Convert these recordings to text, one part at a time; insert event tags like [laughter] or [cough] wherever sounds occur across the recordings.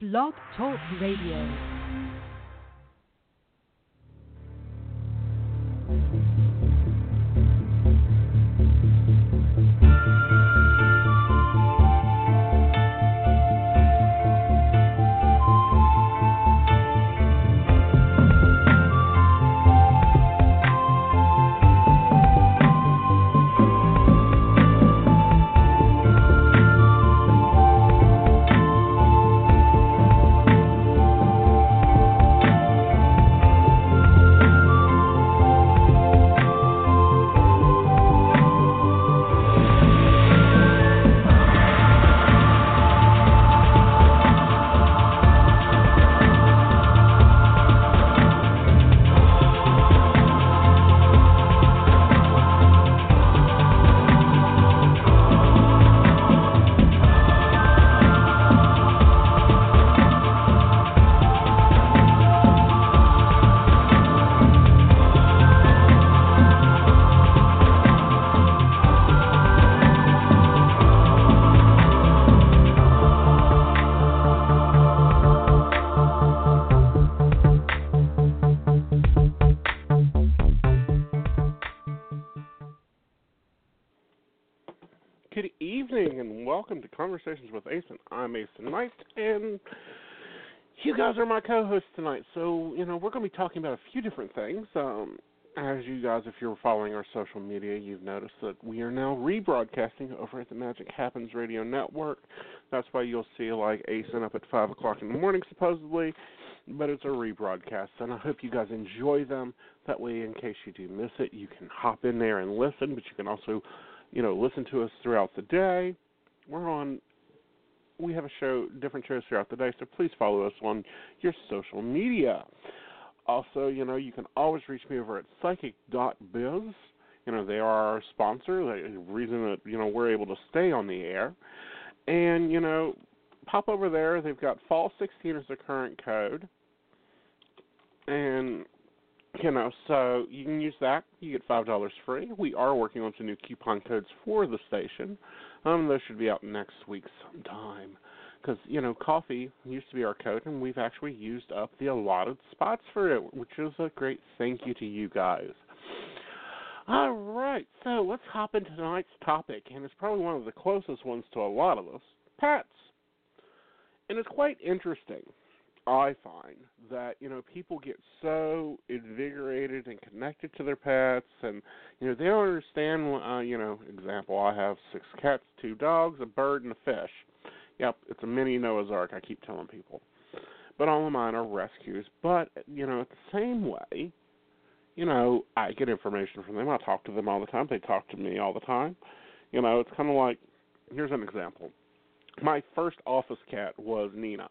Blog Talk Radio. Conversations with Aeson. I'm Aeson Knight and you guys are my co-hosts tonight. So, you know, we're going to be talking about a few different things. Um, as you guys, if you're following our social media, you've noticed that we are now rebroadcasting over at the Magic Happens Radio Network. That's why you'll see like Aeson up at 5 o'clock in the morning, supposedly, but it's a rebroadcast, and I hope you guys enjoy them. That way, in case you do miss it, you can hop in there and listen, but you can also you know, listen to us throughout the day. We're on we have a show different shows throughout the day, so please follow us on your social media. Also, you know, you can always reach me over at psychic.biz. You know, they are our sponsor, the reason that, you know, we're able to stay on the air. And, you know, pop over there. They've got fall 16 as the current code. And you know, so you can use that. You get five dollars free. We are working on some new coupon codes for the station. Um, those should be out next week sometime. Because you know, coffee used to be our code, and we've actually used up the allotted spots for it, which is a great thank you to you guys. All right, so let's hop into tonight's topic, and it's probably one of the closest ones to a lot of us: pets. And it's quite interesting I find that you know people get so invigorated and connected to their pets, and you know they don't understand. Uh, you know, example: I have six cats, two dogs, a bird, and a fish. Yep, it's a mini Noah's Ark. I keep telling people, but all of mine are rescues. But you know, the same way, you know, I get information from them. I talk to them all the time. They talk to me all the time. You know, it's kind of like here's an example. My first office cat was Nina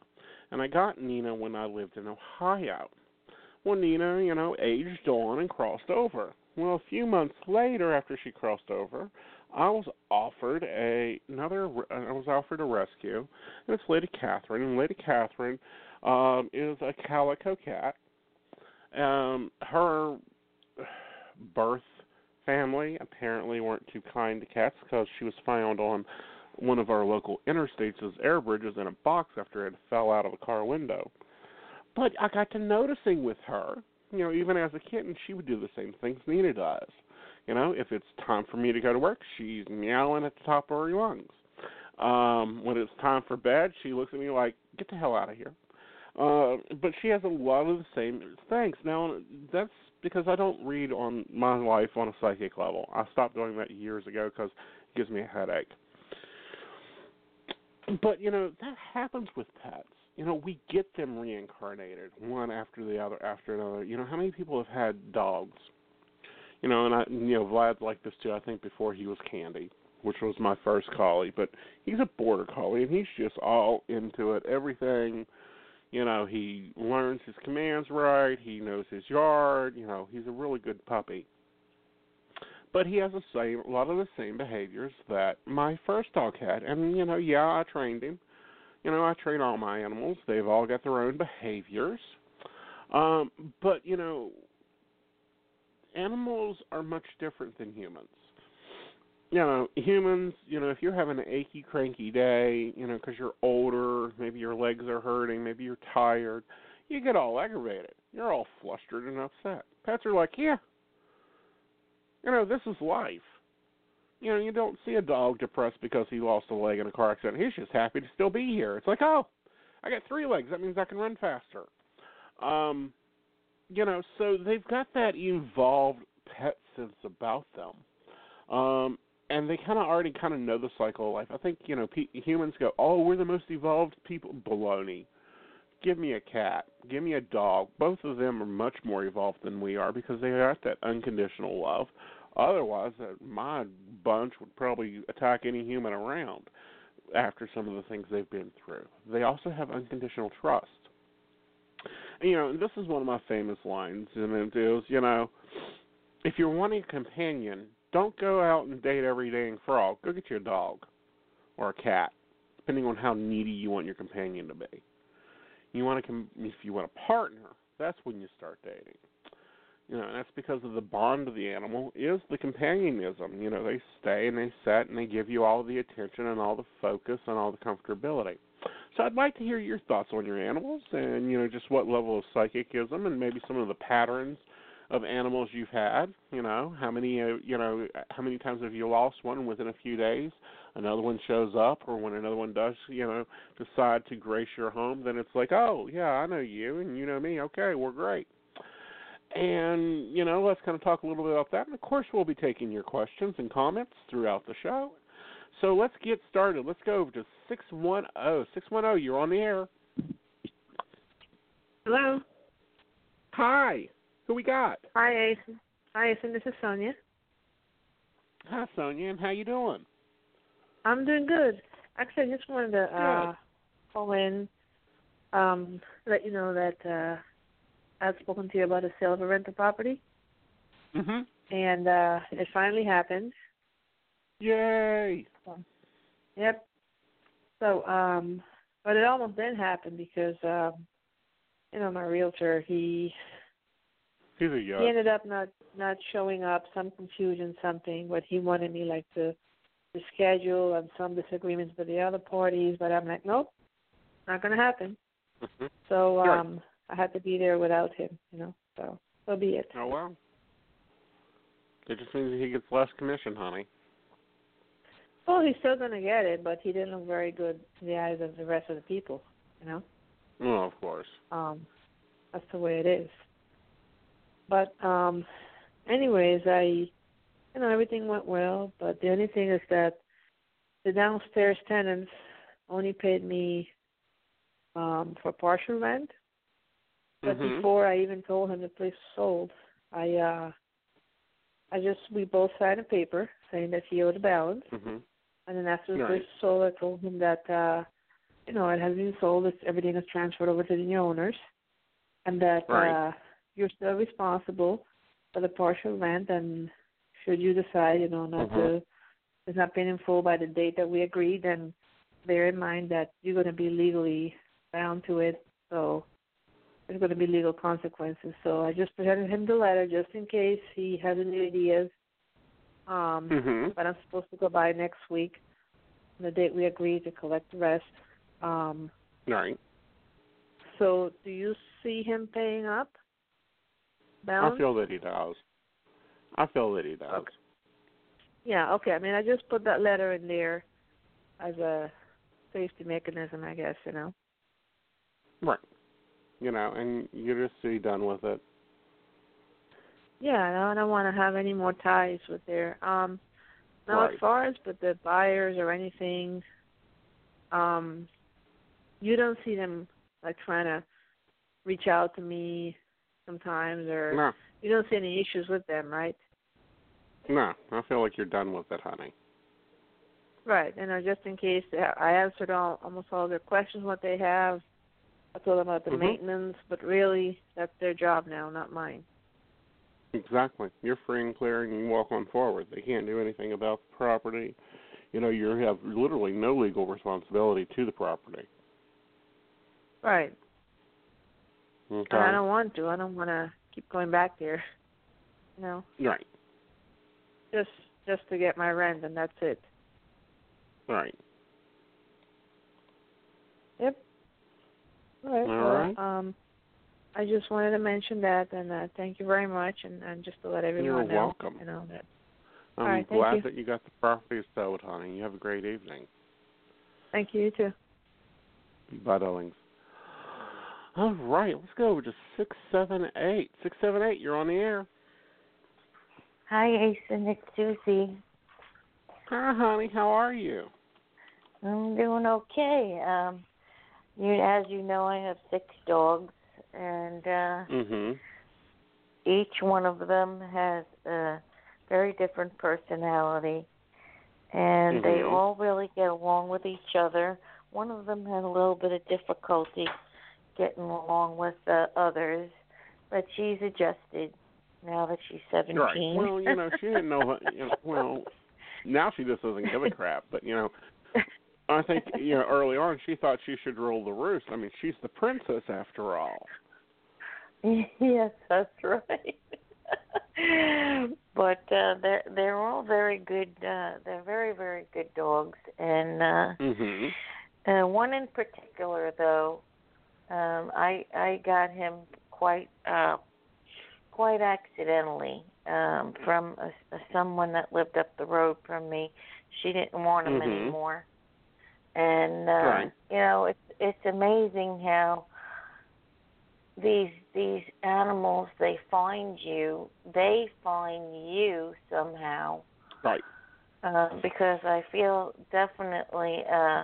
and I got Nina when I lived in Ohio. Well, Nina, you know, aged on and crossed over. Well, a few months later, after she crossed over, I was offered a another. I was offered a rescue, and it's Lady Catherine. And Lady Catherine um, is a calico cat. Um, her birth family apparently weren't too kind to cats because she was found on one of our local interstates' air bridges in a box after it fell out of a car window. But I got to noticing with her, you know, even as a kitten, she would do the same things Nina does. You know, if it's time for me to go to work, she's meowing at the top of her lungs. Um, when it's time for bed, she looks at me like, "Get the hell out of here." Uh, but she has a lot of the same things. Now, that's because I don't read on my life on a psychic level. I stopped doing that years ago because it gives me a headache. But you know that happens with pets. You know we get them reincarnated one after the other after another. You know how many people have had dogs? You know, and I you know Vlad's like this too. I think before he was Candy, which was my first collie, but he's a border collie and he's just all into it. Everything. You know, he learns his commands right. He knows his yard. You know, he's a really good puppy but he has the same a lot of the same behaviors that my first dog had. And you know, yeah, I trained him. You know, I train all my animals. They've all got their own behaviors. Um, but you know, animals are much different than humans. you know, humans, you know, if you're having an achy, cranky day, you know, because you're older, maybe your legs are hurting, maybe you're tired, you get all aggravated. You're all flustered and upset. Pets are like, yeah, you know, this is life. You know, you don't see a dog depressed because he lost a leg in a car accident. He's just happy to still be here. It's like, oh, I got three legs. That means I can run faster. Um, you know, so they've got that evolved pet sense about them. Um, and they kind of already kind of know the cycle of life. I think you know pe- humans go, "Oh, we're the most evolved people." Baloney. Give me a cat. Give me a dog. Both of them are much more evolved than we are because they got that unconditional love. Otherwise, uh, my bunch would probably attack any human around after some of the things they've been through. They also have unconditional trust. You know, this is one of my famous lines, and it is, you know, if you're wanting a companion, don't go out and date every dang frog. Go get you a dog or a cat, depending on how needy you want your companion to be. You want to, if you want a partner, that's when you start dating. You know, and that's because of the bond of the animal is the companionism. You know, they stay and they set and they give you all the attention and all the focus and all the comfortability. So I'd like to hear your thoughts on your animals and you know just what level of psychicism and maybe some of the patterns of animals you've had. You know, how many uh, you know how many times have you lost one within a few days? Another one shows up, or when another one does, you know, decide to grace your home, then it's like, oh yeah, I know you and you know me. Okay, we're great. And, you know, let's kind of talk a little bit about that. And of course, we'll be taking your questions and comments throughout the show. So let's get started. Let's go over to 610. 610, you're on the air. Hello. Hi. Who we got? Hi, Ace. Hi, Ace. This is Sonia. Hi, Sonia. And how you doing? I'm doing good. Actually, I just wanted to uh, call in, um, let you know that uh, I've spoken to you about a sale of a rental property. Mhm. And uh it finally happened. Yay. Yep. So, um but it almost didn't happen because um you know, my realtor he He's a he ended up not not showing up, some confusion, something, but he wanted me like to to schedule and some disagreements with the other parties, but I'm like, Nope, not gonna happen. Mm-hmm. So um I had to be there without him, you know. So so be it. Oh well. It just means he gets less commission, honey. Well, he's still gonna get it, but he didn't look very good in the eyes of the rest of the people, you know. Oh, of course. Um, that's the way it is. But um, anyways, I, you know, everything went well. But the only thing is that the downstairs tenants only paid me um for partial rent. But Mhm. before I even told him the place was sold, I uh I just we both signed a paper saying that he owed a balance. Mhm. And then after the Right. place was sold, I told him that uh, you know it has been sold. It's, everything is transferred over to the new owners, and that Right. uh, you're still responsible for the partial rent. And should you decide, you know, not Mhm. to, it's not paying in full by the date that we agreed, then bear in mind that you're going to be legally bound to it. So there's going to be legal consequences. So I just presented him the letter just in case he has any ideas. Um, Mhm. but I'm supposed to go by next week, the date we agreed to collect the rest. Um, Right. so, do you see him paying up? I Balance? feel that he does. I feel that he does. Okay. Yeah. Okay. I mean, I just put that letter in there as a safety mechanism, I guess. You know. Right. You know, and you're just be done with it. Yeah. I don't want to have any more ties with there. Um, now, Right. as far as with the buyers or anything, um, you don't see them like trying to reach out to me sometimes, or No. You don't see any issues with them, right? No. I feel like you're done with it, honey. Right. And uh, just in case, uh, I answered all almost all their questions, what they have. I told them about the Mhm. maintenance, but really, that's their job now, not mine. Exactly. You're free and clear and you walk on forward. They can't do anything about the property. You know, you have literally no legal responsibility to the property. Right. Okay. And I don't want to. I don't want to keep going back there. [laughs] You know, Right. just just to get my rent, and that's it. Right. Yep. All right. All well. Um, I just wanted to mention that, and uh, thank you very much, and, and just to let everyone You're know, welcome. you know that. I'm right, glad you. that you got the property sold, honey. You have a great evening. Thank you. You too. Bye, darlings. All right, let's go over to six seven eight. Six seven eight. You're on the air. Hi, Aeson. It's Susie. Hi, honey. How are you? I'm doing okay. Um, you, as you know, I have six dogs, and uh, Mhm. each one of them has a very different personality, and they Mhm. all really get along with each other. One of them had a little bit of difficulty getting along with the others, but she's adjusted now that she's seventeen. Right. seventeen. Well, you know, she didn't know. What, you know, well, now she just doesn't give a [laughs] crap. But you know, I think you know early on she thought she should rule the roost. I mean, she's the princess after all. yes, that's right. [laughs] but uh they're they're all very good uh they're very, very good dogs and uh Mhm. uh one in particular though, um I I got him quite uh quite accidentally um from a, a someone that lived up the road from me. She didn't want him Mhm. anymore. And uh Right. you know, it's it's amazing how these these animals they find you they find you somehow Right. uh, because I feel definitely uh,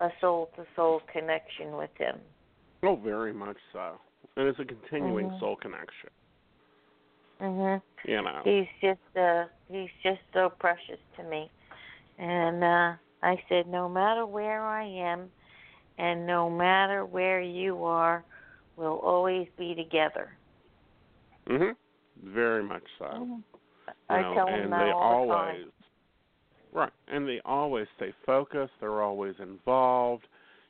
a soul to soul connection with him. Oh, very much so. And it's a continuing Mhm. soul connection. Mhm. You know. He's just uh he's just so precious to me. And uh I said no matter where I am and no matter where you are, we'll always be together. Mhm. Very much so. Mhm. I know, tell him and that they all the always time. right, and they always stay focused. They're always involved.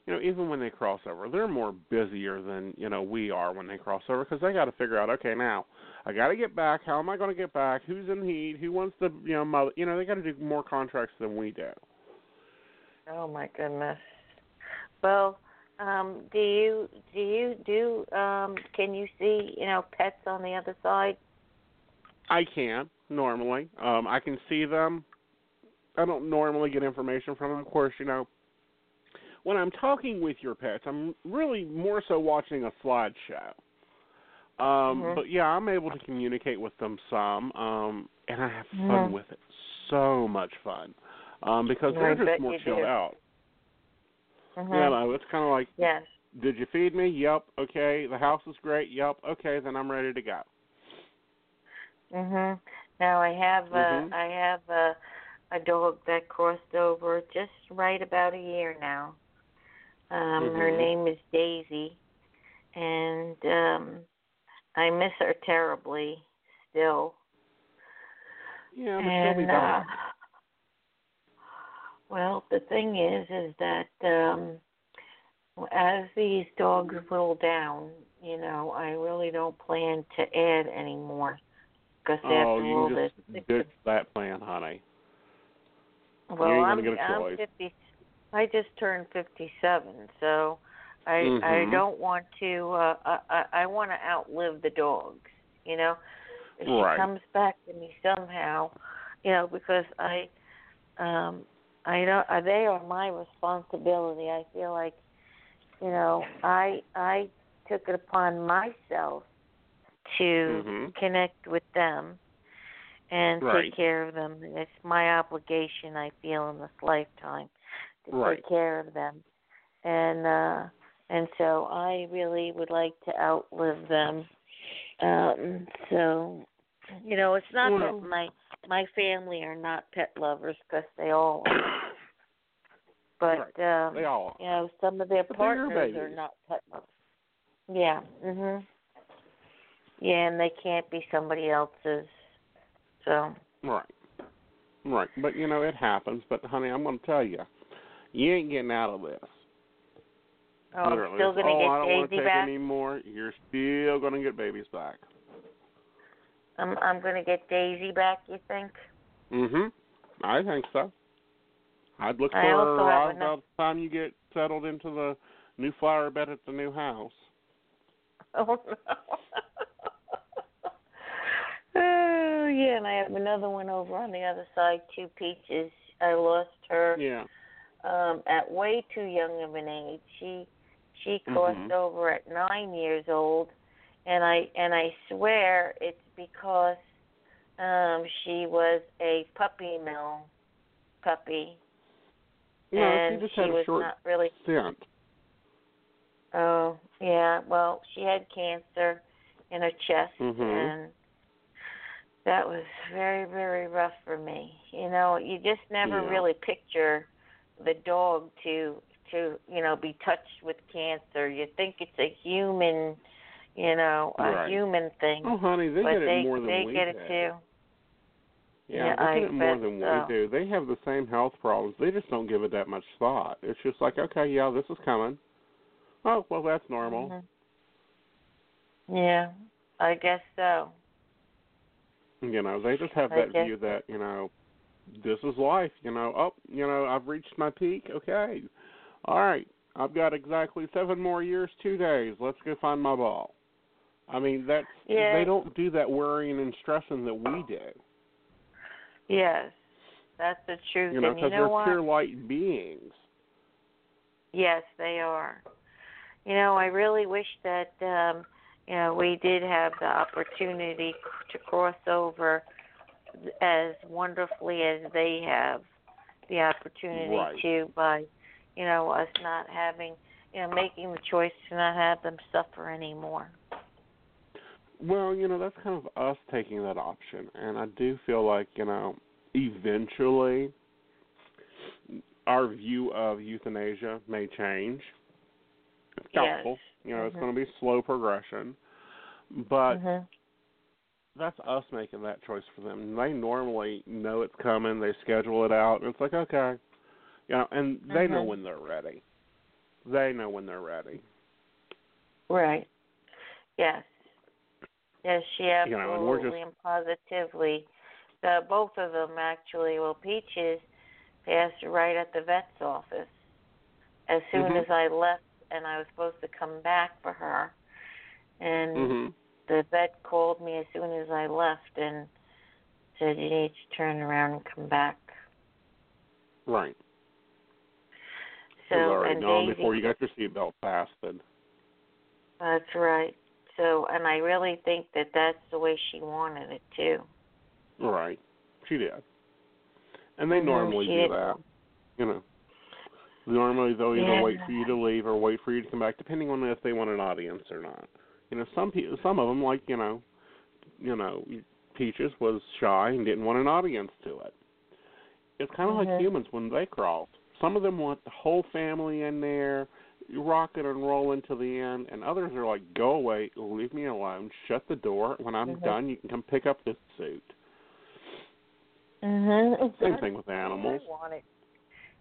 You know, even when they cross over, they're more busier than you know we are when they cross over because they got to figure out. Okay, now I got to get back. How am I going to get back? Who's in heat? Who wants to you know mother? You know, they got to do more contracts than we do. Oh my goodness. Well, um, do you do you do um can you see, you know, pets on the other side? I can normally. Um, I can see them. I don't normally get information from them. Of course, you know, when I'm talking with your pets, I'm really more so watching a slideshow. Um, Mhm. But yeah, I'm able to communicate with them some, um, and I have fun Mhm. with it. So much fun, um, because they're just more chilled do. out. Mhm. You know, it's kind of like, Yes. did you feed me? Yep. Okay. The house is great. Yep. Okay. Then I'm ready to go. Mhm. Now I have uh Mhm. I have a a dog that crossed over just right about a year now. Um. Her mm-hmm. name is Daisy, and um, I miss her terribly still. Yeah, but and, she'll be back. Uh, well, the thing is, is that um, as these dogs whittle down, you know, I really don't plan to add any more. Because oh, after you all just this, ditch that plan, honey. Well, I'm, I'm 50, I just turned fifty-seven, so I I Mhm. don't want to. uh I I, I want to outlive the dogs. You know, if Right. she comes back to me somehow, you know, because I um I don't. Uh, they are my responsibility. I feel like, you know, I I took it upon myself to Mhm. connect with them and Right. take care of them. It's my obligation I feel in this lifetime to Right. take care of them. And uh and so I really would like to outlive them. Um so you know, it's not Well- that my my family are not pet lovers because they all are. But um They all you know, some of their But partners are not pet lovers. Yeah. Mhm. Yeah, and they can't be somebody else's. So. Right. Right. But you know, it happens. But honey, I'm gonna tell you, you ain't getting out of this. Oh, I'm Literally. still gonna oh, I get don't want to Daisy take back. any. You're still gonna get babies back. I'm I'm gonna get Daisy back. You think? Mm Mhm. I think so. I'd look for her around about the time you get settled into the new flower bed at the new house. Oh no. [laughs] oh yeah, and I have another one over on the other side, two peaches. I lost her Yeah. Um at way too young of an age. She she crossed Mhm. over at nine years old and I and I swear it's because um she was a puppy mill puppy No, and she just she had a was short not really stint. oh yeah well she had cancer in her chest Mhm. and that was very very rough for me you know you just never Yeah. really picture the dog to to you know be touched with cancer you think it's a human you know a Right. human thing Oh, honey, they but get they it more than they we get do. it too Yeah, Yeah, they I get it more than so. we do. They have the same health problems. They just don't give it that much thought. It's just like, okay, yeah, this is coming. Oh, well, that's normal. Mhm. yeah i guess so You know, they just have I that guess view that you know, this is life. You know, oh, you know, I've reached my peak. Okay, all right, I've got exactly seven more years, two days. Let's go find my ball. I mean, that's Yeah. they don't do that worrying and stressing that we do. yes that's the truth You know, you because know we're what pure light beings. Yes, they are. You know, I really wish that um, you know we did have the opportunity to cross over as wonderfully as they have the opportunity Right. to by you know us not having you know making the choice to not have them suffer anymore. Well, you know, that's kind of us taking that option. And I do feel like, you know, eventually our view of euthanasia may change. It's Yes. doubtful. You know, it's Mhm. going to be slow progression. But Mhm. That's us making that choice for them. They normally know it's coming. They schedule it out. And it's like, okay. You know, and they know Mhm. when they're ready. They know when they're ready. Right. Yes. Yes, she You know, and absolutely just- and positively. The both of them actually. Well, Peaches passed right at the vet's office. As soon Mhm. as I left, and I was supposed to come back for her, and Mhm. The vet called me as soon as I left and said you need to turn around and come back. Right. So it was already and gone Daisy, before you got your seatbelt fastened. that's right. So and I really think that that's the way she wanted it too. Right. She did. And they Mhm, normally do that. You know. Normally they'll either Yeah. wait for you to leave or wait for you to come back, depending on if they want an audience or not. You know, some people, some of them, like you know, you know, Peaches was shy and didn't want an audience to it. It's kind of Mhm. like humans when they cross. Some of them want the whole family in there, rocking and rolling to the end, and others are like, "Go away, leave me alone, shut the door. When I'm Mhm. done, you can come pick up this suit." Mhm. Same thing with animals. I want it.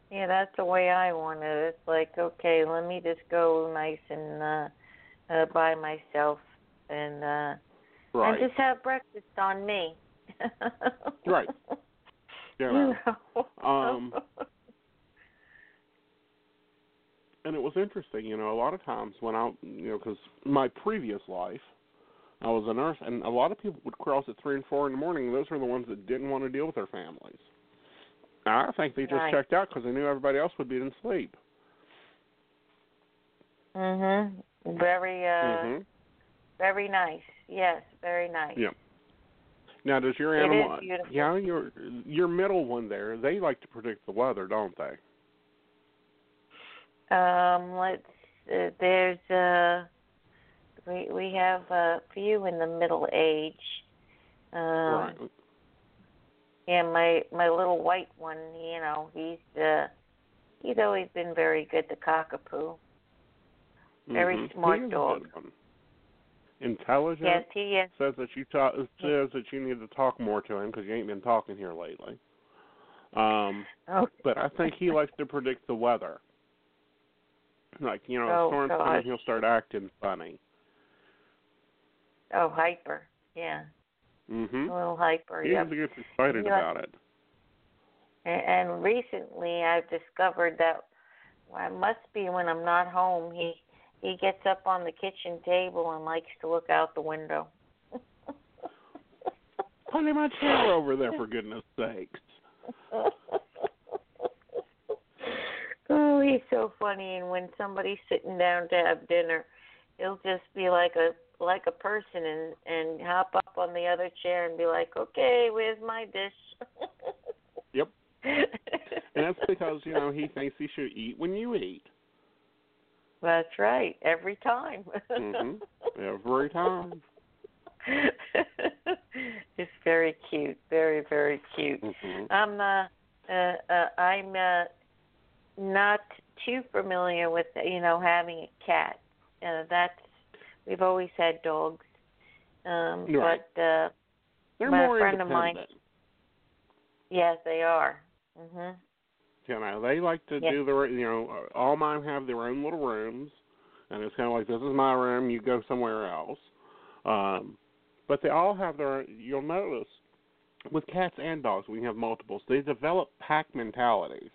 Yeah, that's the way I want it. It's like, okay, let me just go nice and uh, uh by myself and uh Right. and just have breakfast on me. [laughs] Right. You know. know. Um, and it was interesting, you know, a lot of times when I, you know, because my previous life, I was a nurse, and a lot of people would cross at three and four in the morning. And those were the ones that didn't want to deal with their families. I think they just Right. checked out because they knew everybody else would be in sleep. mhm. Very uh hmm very nice. Yes, very nice. Yeah. Now, does your animal? beautiful. Yeah, your your middle one there. They like to predict the weather, don't they? Um, let's. Uh, there's uh, we we have a few in the middle age. Um, right. Yeah, my my little white one. You know, he's uh, he's always been very good. The cockapoo. Very Mhm. smart He is a dog. Intelligent. Yes, he is. says that you talk says that you need to talk more to him because you ain't been talking here lately. Um, Oh, but I think he likes to predict the weather. Like you know, a Oh, storm's gosh. coming, he'll start acting funny. oh, hyper. Yeah, Mhm. a little hyper. He Yep. gets excited Yeah. about it. And, and recently, I've discovered that well, it must be when I'm not home. He he gets up on the kitchen table and likes to look out the window. [laughs] Plenty my chair over there, for goodness sakes. oh, he's so funny. And when somebody's sitting down to have dinner, he'll just be like a like a person and and hop up on the other chair and be like, "Okay, where's my dish?" yep. [laughs] And that's because you know he thinks he should eat when you eat. That's right. Every time. mhm. Every time. [laughs] it's very cute. Very very cute. Mm-hmm. I'm uh, uh, uh I'm uh not too familiar with you know having a cat. Uh, that's we've always had dogs. Um Right. but uh They're My friend of mine- yes, they are. Mhm. You know, they like to Yeah. do their, you know, all mine have their own little rooms, and it's kind of like this is my room, you go somewhere else. Um, but they all have their. You'll notice with cats and dogs, we have multiples. They develop pack mentalities.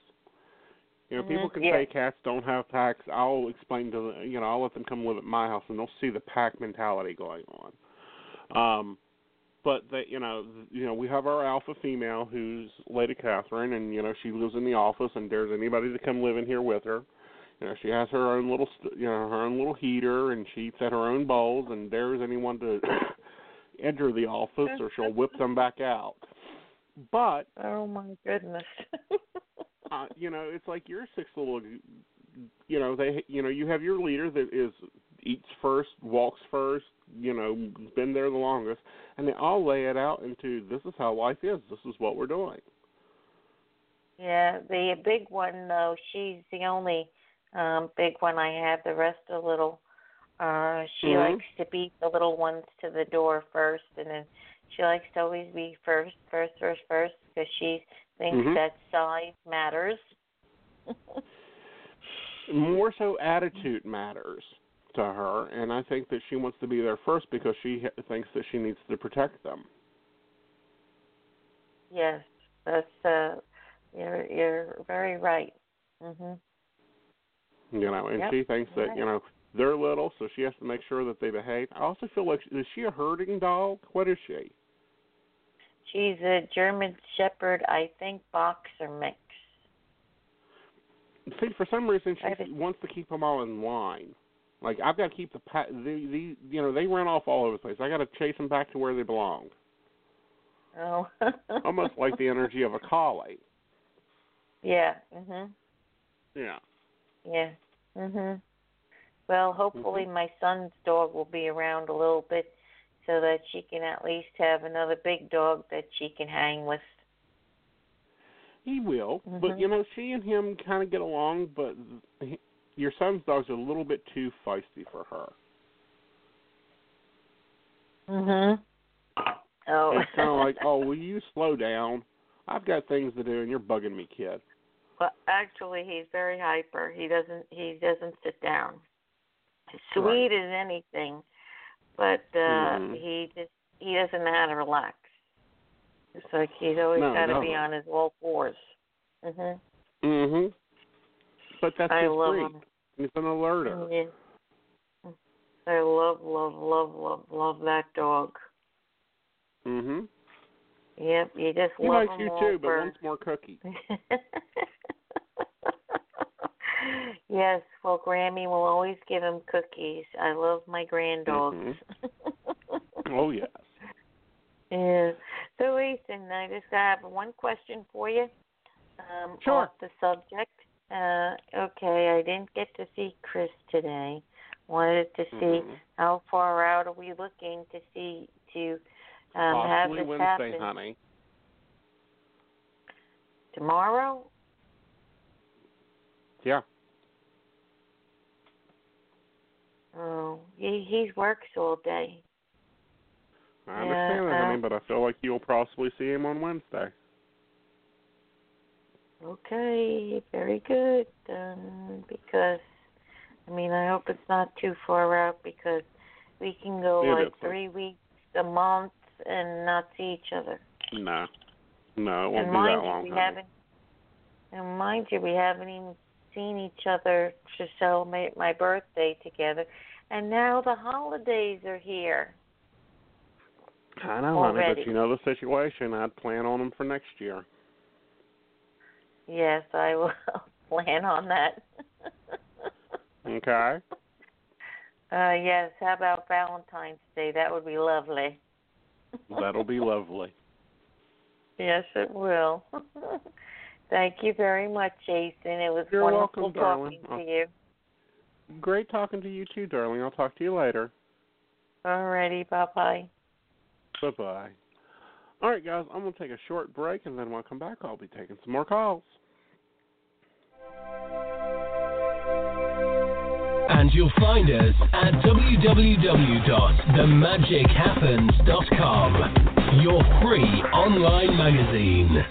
You know, Mhm, people can yeah. say cats don't have packs. I'll explain to them. You know, I'll let them come live at my house, and they'll see the pack mentality going on. Um, but they, you know, you know, we have our alpha female who's Lady Catherine, and you know, she lives in the office and dares anybody to come live in here with her. You know, she has her own little, st- you know, her own little heater, and she eats at her own bowls, and dares anyone to [coughs] enter the office, or she'll whip them back out. But [laughs] Oh my goodness. [laughs] uh, you know, it's like your six little, you know, they, you know, you have your leader that is eats first, walks first, you know, been there the longest, and they all lay it out into this is how life is. This is what we're doing. yeah, the big one though, she's the only um big one I have. The rest are little. Uh she Mhm. likes to beat the little ones to the door first and then she likes to always be first, first, first, first because she thinks Mhm. that size matters. [laughs] More so, attitude matters to her, and I think that she wants to be there first because she thinks that she needs to protect them. yes, that's uh you're you're very right. Mhm. You know, and Yep, she thinks that right. you know they're little, so she has to make sure that they behave. I also feel like is she a herding dog? What is she? She's a German Shepherd, I think, boxer mix. See, for some reason, she wants to keep them all in line. Like I've got to keep the pa- the the you know they run off all over the place. I got to chase them back to where they belong. Oh. [laughs] Almost like the energy of a collie. Yeah. Mhm. Yeah. Yeah. Mhm. Well, hopefully Mhm. my son's dog will be around a little bit so that she can at least have another big dog that she can hang with. He will, but Mhm. you know she and him kind of get along. But your son's dog's a little bit too feisty for her. Mhm. Oh. It's kind of [laughs] like, oh, will you slow down? I've got things to do, and you're bugging me, kid. Well, actually, he's very hyper. He doesn't. He doesn't sit down. He's Right. sweet as anything, but uh Mhm. he just he doesn't know how to relax. It's like he's always No, got to no. be on his all fours. Mhm. Mhm. But that's I breed. him. He's an alerter. Yeah. I love, love, love, love, love that dog. Mhm. Yep, you just He love likes him you too, but wants more cookies. [laughs] yes, well, Grammy will always give him cookies. I love my grand dogs. Mm-hmm. [laughs] Oh yes. yeah. So, Ethan, I just have one question for you. Um, Sure. Off the subject. Uh, okay, I didn't get to see Chris today. Wanted to see Mhm. how far out are we looking to see to um, have Possibly this Wednesday, happen honey. tomorrow? Yeah. Oh, he he works all day. I understand that, uh, honey, but I feel like you'll possibly see him on Wednesday. Okay, very good. Um, because I mean, I hope it's not too far out because we can go It like three weeks, a month, and not see each other. No. No, it won't and be mind that you, long, we haven't And mind you, we haven't even seen each other to celebrate my birthday together. And now the holidays are here. I know, Already. honey, but you know the situation. I'd plan on them for next year. Yes, I will [laughs] plan on that. Okay. Uh yes, how about Valentine's Day? That would be lovely. That'll be lovely. Yes, it will. [laughs] Thank you very much, Jason. It was You're wonderful welcome, darling. talking to you. Great talking to you too, darling. I'll talk to you later. Alrighty, bye bye. Bye bye. All right, guys, I'm going to take a short break, and then when I come back, I'll be taking some more calls. And you'll find us at www.themagichappens.com, your free online magazine.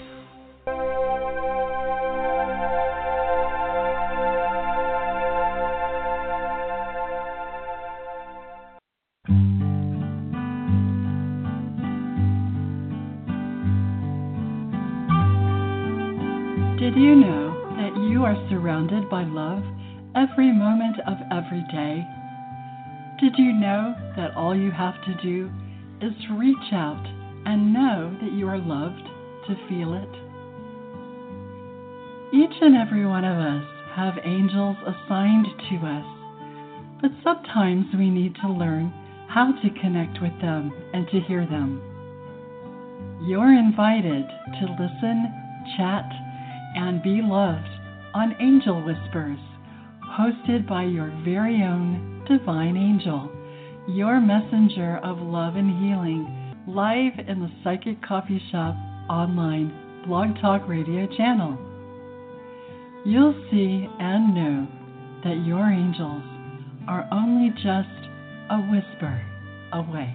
Day? Did you know that all you have to do is reach out and know that you are loved to feel it? Each and every one of us have angels assigned to us, but sometimes we need to learn how to connect with them and to hear them. You're invited to listen, chat, and be loved on Angel Whispers, hosted by your very own divine angel, your messenger of love and healing, live in the Psychic Coffee Shop online Blog Talk Radio channel. You'll see and know that your angels are only just a whisper away.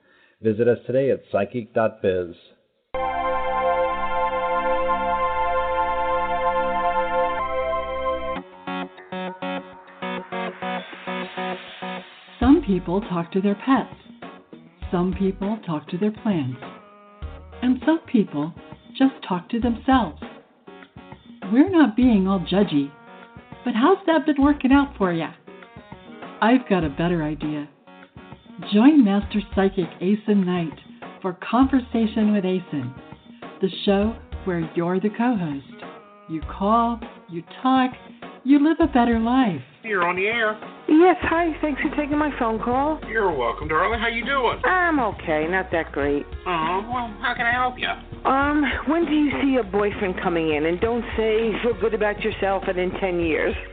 Visit us today at psychic.biz. Some people talk to their pets. Some people talk to their plants. And some people just talk to themselves. We're not being all judgy, but how's that been working out for you? I've got a better idea. Join Master Psychic Aeson Knight for Conversation with Aeson, the show where you're the co host. You call, you talk, you live a better life. You're on the air. Yes, hi. Thanks for taking my phone call. You're welcome, darling. How you doing? I'm okay, not that great. Oh, well, how can I help you? Um, when do you see your boyfriend coming in? And don't say feel good about yourself and in ten years. [laughs]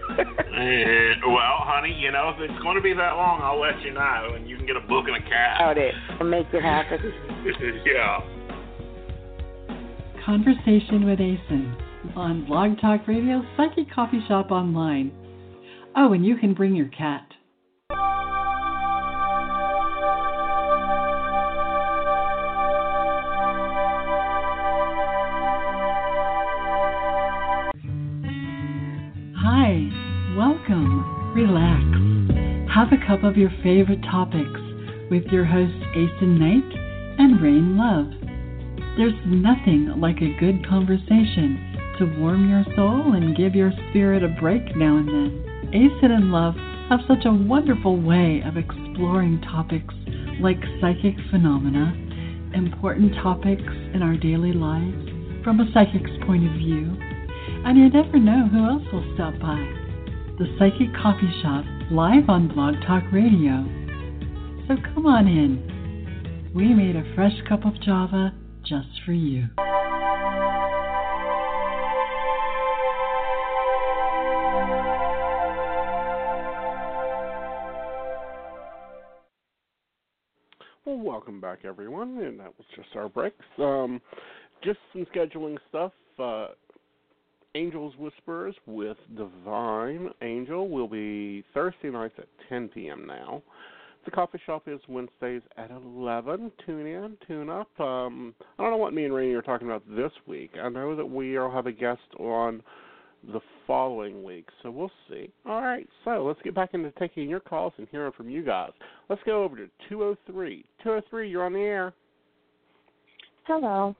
Eh, well, honey, you know, if it's going to be that long, I'll let you know, and you can get a book and a cab. About it. I'll make it happen. [laughs] yeah. Conversation with Aeson on Blog Talk Radio, Psychic Coffee Shop Online. Oh, and you can bring your cat. Hi, welcome, relax, have a cup of your favorite topics with your hosts Aeson Knight and Rain Love. There's nothing like a good conversation to warm your soul and give your spirit a break now and then. It in Love have such a wonderful way of exploring topics like psychic phenomena, important topics in our daily lives from a psychic's point of view, and you never know who else will stop by. The Psychic Coffee Shop, live on Blog Talk Radio. So come on in. We made a fresh cup of Java just for you. Back, everyone, and that was just our breaks. Um, just some scheduling stuff. Uh, Angels Whispers with Divine Angel will be Thursday nights at 10 p.m. now. The coffee shop is Wednesdays at 11. Tune in, tune up. Um, I don't know what me and Rainey are talking about this week. I know that we all have a guest on the following week, so we'll see. All right, so let's get back into taking your calls and hearing from you guys. Let's go over to 203. 203, you're on the air. Hello.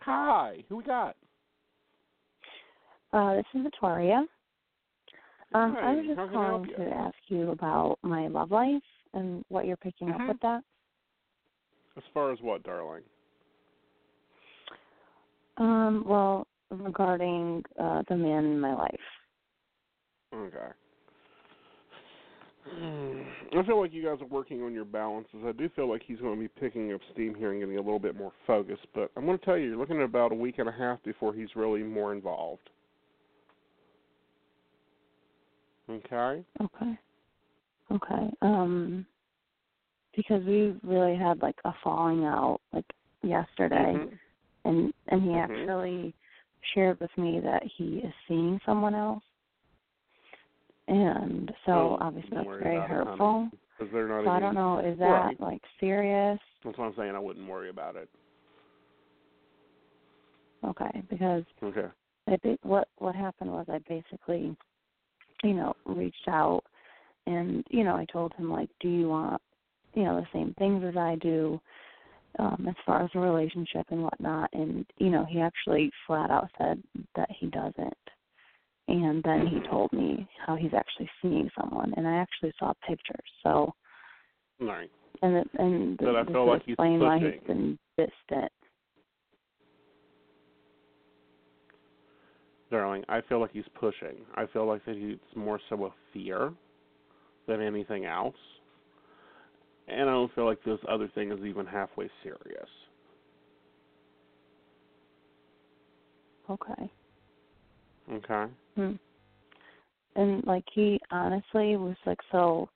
Hi, who we got? Uh, this is Victoria. Um, I Hi, was just how can I help calling to ask you about my love life and what you're picking Mhm. up with that. As far as what, darling? Um, well, regarding uh, the man in my life. Okay. Hmm. I feel like you guys are working on your balances. I do feel like he's going to be picking up steam here and getting a little bit more focused. But I'm going to tell you, you're looking at about a week and a half before he's really more involved. Okay. Okay. Okay. Um, because we really had like a falling out like yesterday, Mhm. and and he Mhm. actually shared with me that he is seeing someone else, and so Don't obviously that's very hurtful. it, honey, they're not So I don't know, is that like serious? That's what I'm saying. I wouldn't worry about it. Okay, because Okay. I think what what happened was I basically, you know, reached out and you know I told him like, do you want, you know, the same things as I do, um, as far as a relationship and whatnot, and you know he actually flat out said that he doesn't, and then he told me how he's actually seeing someone, and I actually saw pictures, so right. and it, and But I this feel would like he's explain why he's been distant. Darling, I feel like he's pushing. I feel like that he's more so a fear than anything else. And I don't feel like this other thing is even halfway serious. Okay. Okay? Hmm. And like he honestly was like so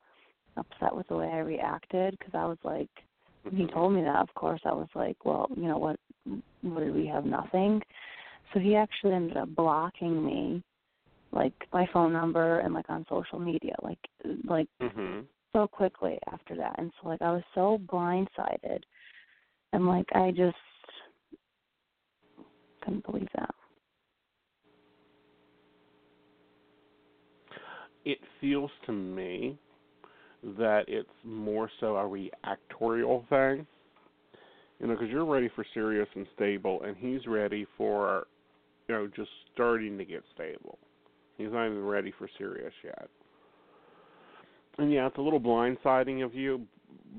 upset with the way I reacted because I was like, when he told me that, of course, I was like, well, you know what? What did we have? Nothing. So he actually ended up blocking me, like my phone number and like on social media, like like Mhm. So quickly after that. And so like I was so blindsided, and like I just couldn't believe that. It feels to me that it's more so a reactorial thing. You know, because you're ready for serious and stable, and he's ready for, you know, just starting to get stable. He's not even ready for serious yet. And yeah, it's a little blindsiding of you.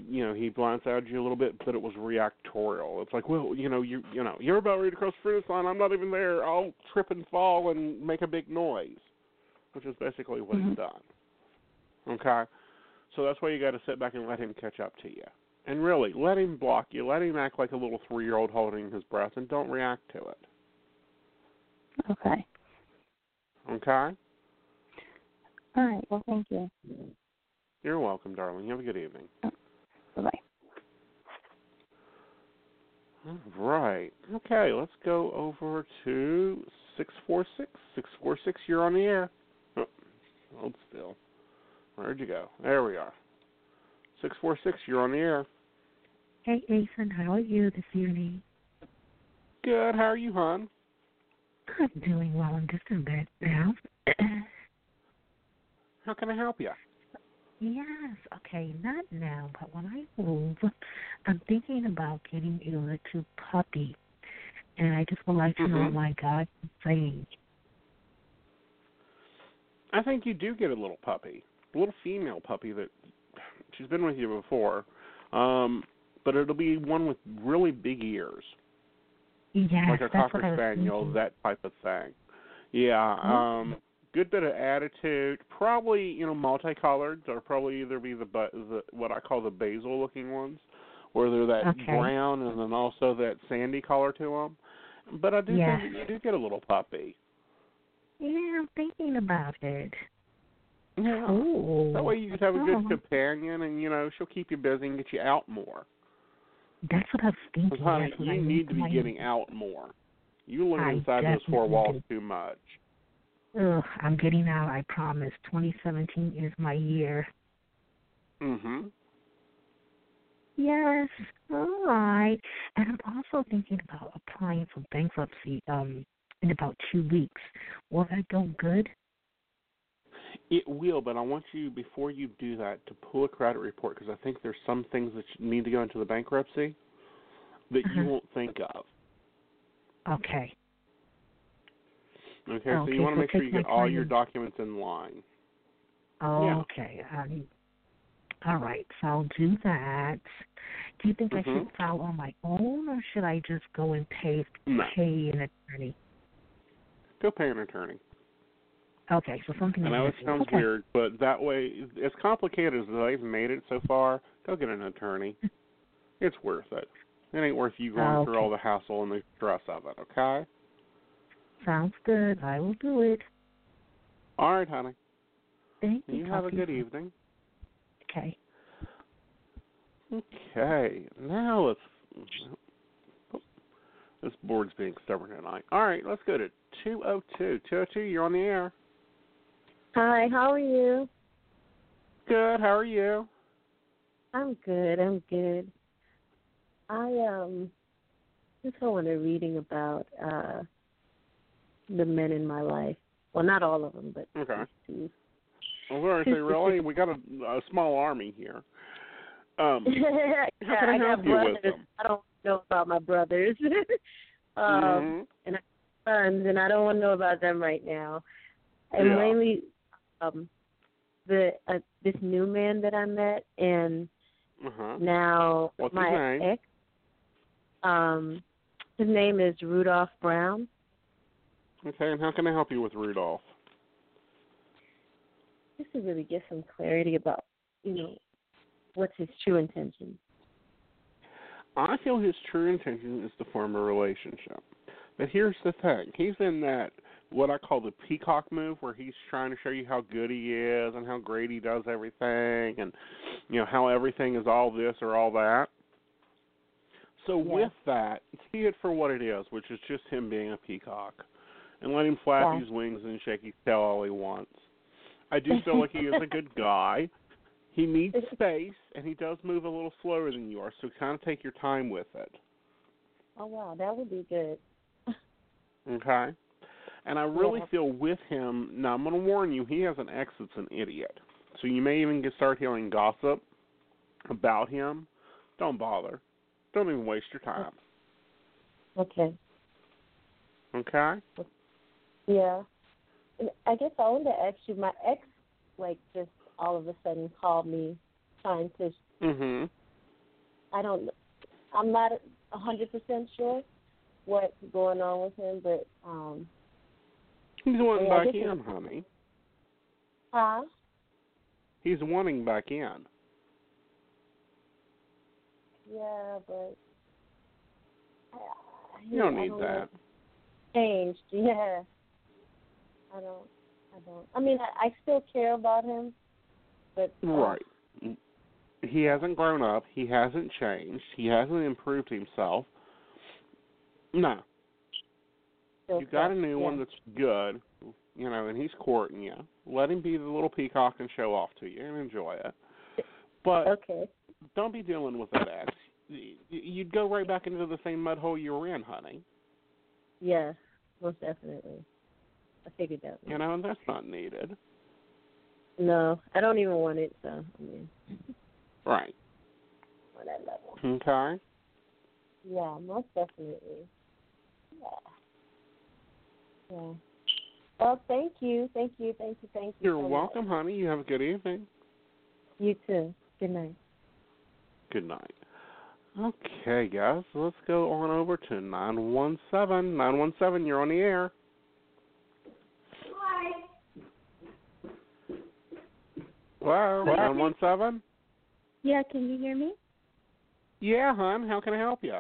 You know, he blindsided you a little bit, but it was reactorial. It's like, well, you know, you you know, you're about ready to cross the finish line. I'm not even there. I'll trip and fall and make a big noise, which is basically what he's Mhm. done. Okay, so that's why you got to sit back and let him catch up to you. And really, let him block you. Let him act like a little three-year-old holding his breath, and don't react to it. Okay. Okay. All right. Well, thank you. You're welcome, darling. Have a good evening. Oh, bye bye. All right. Okay, let's go over to six four six six four six. You're on the air. Oh, hold still. Where'd you go? There we are. Six four six. You're on the air. Hey, Aeson, how are you this evening? Good. How are you, hon? I'm doing well. I'm just in bed now. [clears throat] How can I help you? Yes, okay, not now, but when I move, I'm thinking about getting a little puppy. And I just would like to know my God saying. I think you do get a little puppy, a little female puppy that she's been with you before, um, but it'll be one with really big ears, Yes, like a cocker what I was spaniel, thinking. that type of thing. Yeah, um, good bit of attitude. Probably you know multicolored. They'll probably either be the the what I call the basil looking ones, where they're that Okay. brown and then also that sandy color to them. But I do Yes. think you do get a little puppy. Yeah, I'm thinking about it. Yeah. Oh. That way you just have a good Oh. companion, and you know she'll keep you busy and get you out more. That's what I was thinking. Honey, you need to be getting out more. You live inside those four walls too much. Ugh, I'm getting out. I promise. 2017 is my year. Mhm. Yes. All right. And I'm also thinking about applying for bankruptcy um in about two weeks. Will that go good? It will, but I want you before you do that to pull a credit report because I think there's some things that you need to go into the bankruptcy that you Uh-huh. won't think of. Okay. Okay, so you want to so make sure you get all your documents in line. Oh, Okay. Um, all right. So I'll do that. Do you think I Mhm. should file on my own, or should I just go and pay No. pay an attorney? Go pay an attorney. Okay. So something. I know it sounds okay. weird, but that way, as complicated as they've made it so far, go get an attorney. [laughs] it's worth it. It ain't worth you going through all the hassle and the stress of it. Okay. Sounds good. I will do it. All right, honey. Thank you. You have a good evening. Okay. Okay. Now let's. This board's being stubborn tonight. All right, let's go to 202. 202, you're on the air. Hi, how are you? Good. How are you? I'm good. I'm good. I um just wanted reading about uh the men in my life. Well, not all of them, but Okay. two. I was going to say, [laughs] really, we got a, a small army here. Um, [laughs] yeah, how can I, I help you brothers. with them? I don't know about my brothers. [laughs] um Mhm. and I have sons and I don't want to know about them right now. And Yeah. mainly um the uh, this new man that I met and Uh-huh. now What's my ex um his name is Rudolph Brown. Okay, and how can I help you with Rudolph? Just to really get some clarity about, you know, what's his true intention. I feel his true intention is to form a relationship. But here's the thing. He's in that what I call the peacock move where he's trying to show you how good he is and how great he does everything and you know how everything is all this or all that. So Yeah. with that, see it for what it is, which is just him being a peacock. And let him flap Yeah. his wings and shake his tail all he wants. I do feel like he is a [laughs] good guy. He needs space and he does move a little slower than you are, so kind of take your time with it. Oh wow, that would be good. [laughs] Okay. And I really Yeah. feel with him. Now I'm going to warn you. He has an ex that's an idiot. So you may even get start hearing gossip about him. Don't bother. Don't even waste your time. Okay. Okay. Yeah. And I guess I wanted to ask you, my ex like just all of a sudden called me trying to Mhm. I don't I'm not a hundred percent sure what's going on with him, but um He's wanting Yeah, back in, honey. huh? He's wanting back in. Yeah, but I, You don't I need know that. Changed, [laughs] yeah. I don't. I don't. I mean, I, I still care about him, but uh, Right. He hasn't grown up. He hasn't changed. He hasn't improved himself. No. You got a new yeah. one that's good, you know, and he's courting you. Let him be the little peacock and show off to you and enjoy it. But okay. don't be dealing with that. Y- You'd go right back into the same mud hole you were in, honey. Yeah, most definitely. I figured that. You know, and that's not needed. No, I don't even want it. So I mean, Right. on that level. Okay. Yeah, most definitely. Yeah. Yeah. Well, thank you, thank you, thank you, thank you. You're so much. welcome, honey. You have a good evening. You too. Good night. Good night. Okay, guys, let's go on over to 917. 917, you're on the air. Hello, Hello? 917? Yeah, can you hear me? Yeah, hon, how can I help you?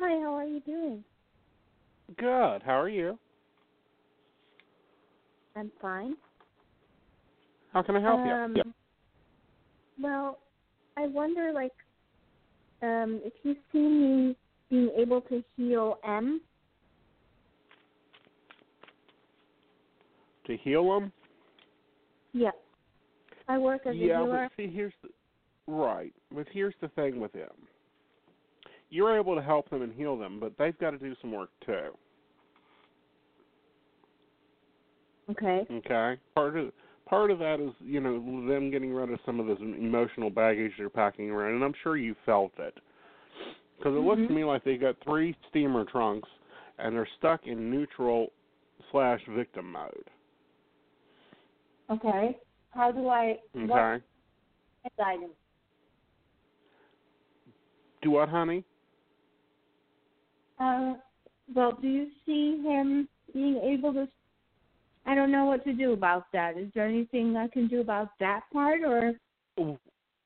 Hi, how are you doing? Good, how are you? I'm fine. How can I help um, you? Well, I wonder, like, um, if you see me being able to heal M. To heal them? Yeah. I work as a yeah, but see, here's the right. But here's the thing with them. You're able to help them and heal them, but they've got to do some work too. Okay. Okay. Part of part of that is you know them getting rid of some of this emotional baggage they're packing around, and I'm sure you felt it. Because it looks to Mhm. me like they got three steamer trunks, and they're stuck in neutral slash victim mode. Okay. How do I? Okay. Item? Do what, honey? Uh, well, do you see him being able to? I don't know what to do about that. Is there anything I can do about that part, or?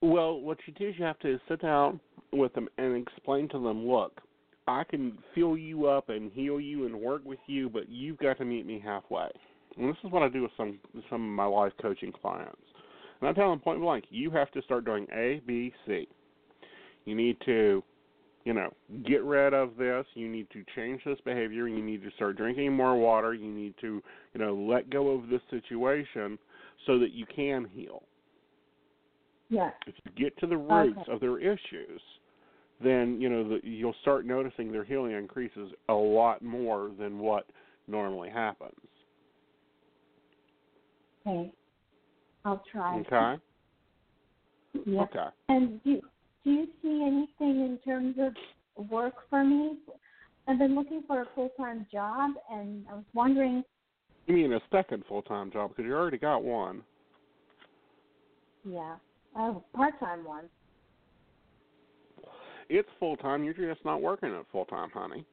Well, what you do is you have to sit down with them and explain to them, look, I can fill you up and heal you and work with you, but you've got to meet me halfway. And this is what I do with some some of my life coaching clients. And I tell them point blank, you have to start doing A, B, C. You need to, you know, get rid of this. You need to change this behavior. You need to start drinking more water. You need to, you know, let go of this situation so that you can heal Yeah. if you get to the roots Okay. of their issues, then you know the, you'll start noticing their healing increases a lot more than what normally happens. Okay. I'll try. Okay. Yeah. Okay. And do do you see anything in terms of work for me? I've been looking for a full time job, and I was wondering. You mean a second full time job because you already got one. Yeah, I have a part time one. It's full time. You're just not working it full time, honey.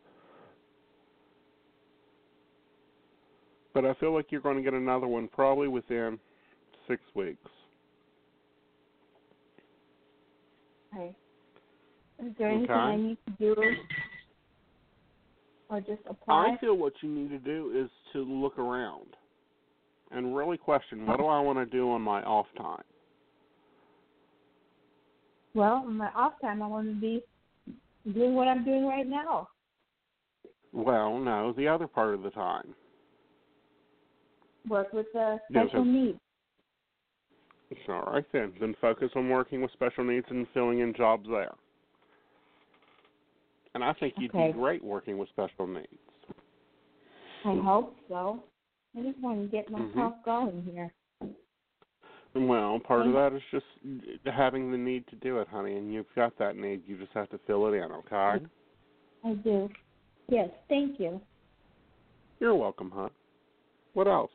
But I feel like you're going to get another one probably within six weeks. Okay. Is there anything I need to do, or just apply? I feel what you need to do is to look around and really question what do I want to do on my off time. Well, on my off time, I want to be doing what I'm doing right now. Well, no, the other part of the time. Work with the special needs. All right then. Then focus on working with special needs and filling in jobs there. And I think you'd Okay. be great working with special needs. I mm-hmm. hope so. I just want to get myself mm-hmm. going here. Well, part of that is just having the need to do it, honey, and you've got that need. You just have to fill it in, okay? I do. Yes, thank you. You're welcome, hon. What else?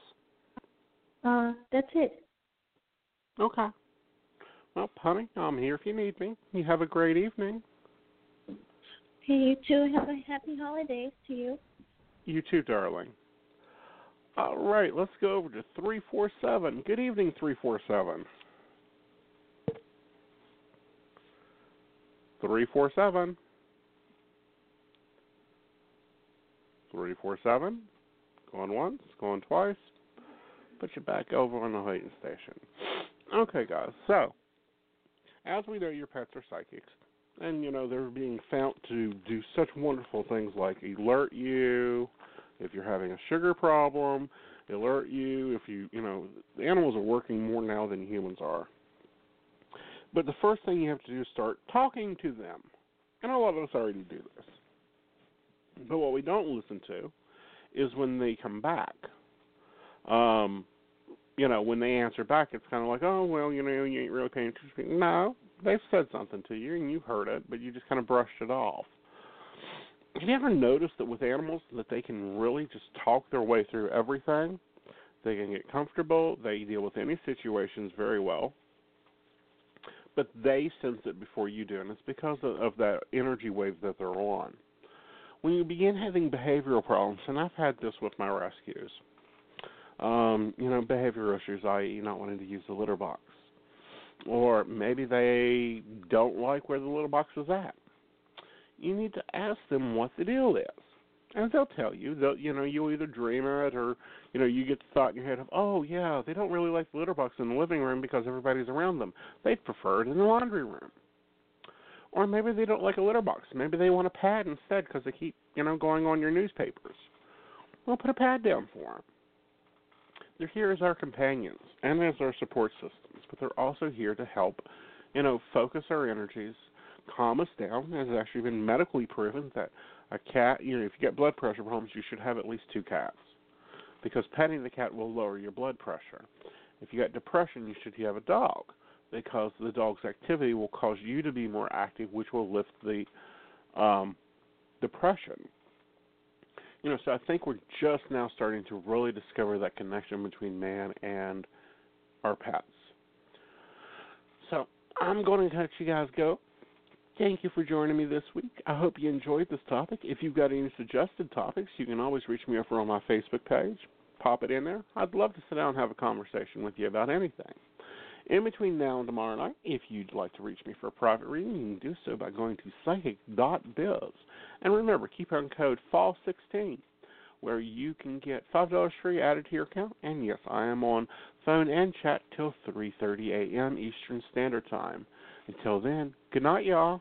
Uh, that's it. Okay. Well, honey, I'm here if you need me. You have a great evening. Hey, you too. Have a happy holidays to you. You too, darling. All right, let's go over to 347. Good evening, 347. 347. 347. Going once, going twice. Put you back over on the waiting station. Okay, guys, so as we know, your pets are psychics. And, you know, they're being found to do such wonderful things like alert you if you're having a sugar problem, alert you if you, you know, the animals are working more now than humans are. But the first thing you have to do is start talking to them. And a lot of us already do this. But what we don't listen to is when they come back. Um, you know, when they answer back, it's kind of like, oh, well, you know, you ain't really paying attention. No, they've said something to you and you heard it, but you just kind of brushed it off. Have you ever noticed that with animals that they can really just talk their way through everything? They can get comfortable. They deal with any situations very well. But they sense it before you do, and it's because of, of that energy wave that they're on. When you begin having behavioral problems, and I've had this with my rescues, um, you know, behavior issues, i.e., not wanting to use the litter box, or maybe they don't like where the litter box is at. You need to ask them what the deal is, and they'll tell you. They'll, you know, you'll either dream it, or you know, you get the thought in your head of, oh yeah, they don't really like the litter box in the living room because everybody's around them. They'd prefer it in the laundry room. Or maybe they don't like a litter box. Maybe they want a pad instead because they keep, you know, going on your newspapers. Well, put a pad down for them. They're here as our companions and as our support systems, but they're also here to help, you know, focus our energies, calm us down. It has actually been medically proven that a cat, you know, if you get blood pressure problems, you should have at least two cats because petting the cat will lower your blood pressure. If you got depression, you should have a dog because the dog's activity will cause you to be more active, which will lift the um, depression. You know, so I think we're just now starting to really discover that connection between man and our pets. So I'm going to let you guys go. Thank you for joining me this week. I hope you enjoyed this topic. If you've got any suggested topics, you can always reach me over on my Facebook page. Pop it in there. I'd love to sit down and have a conversation with you about anything. In between now and tomorrow night, if you'd like to reach me for a private reading, you can do so by going to psychic.biz. And remember, keep on code FALL16, where you can get $5 free added to your account. And yes, I am on phone and chat till 3.30 a.m. Eastern Standard Time. Until then, good night, y'all.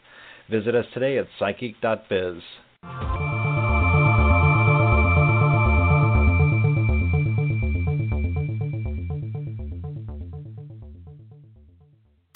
Visit us today at psychic.biz.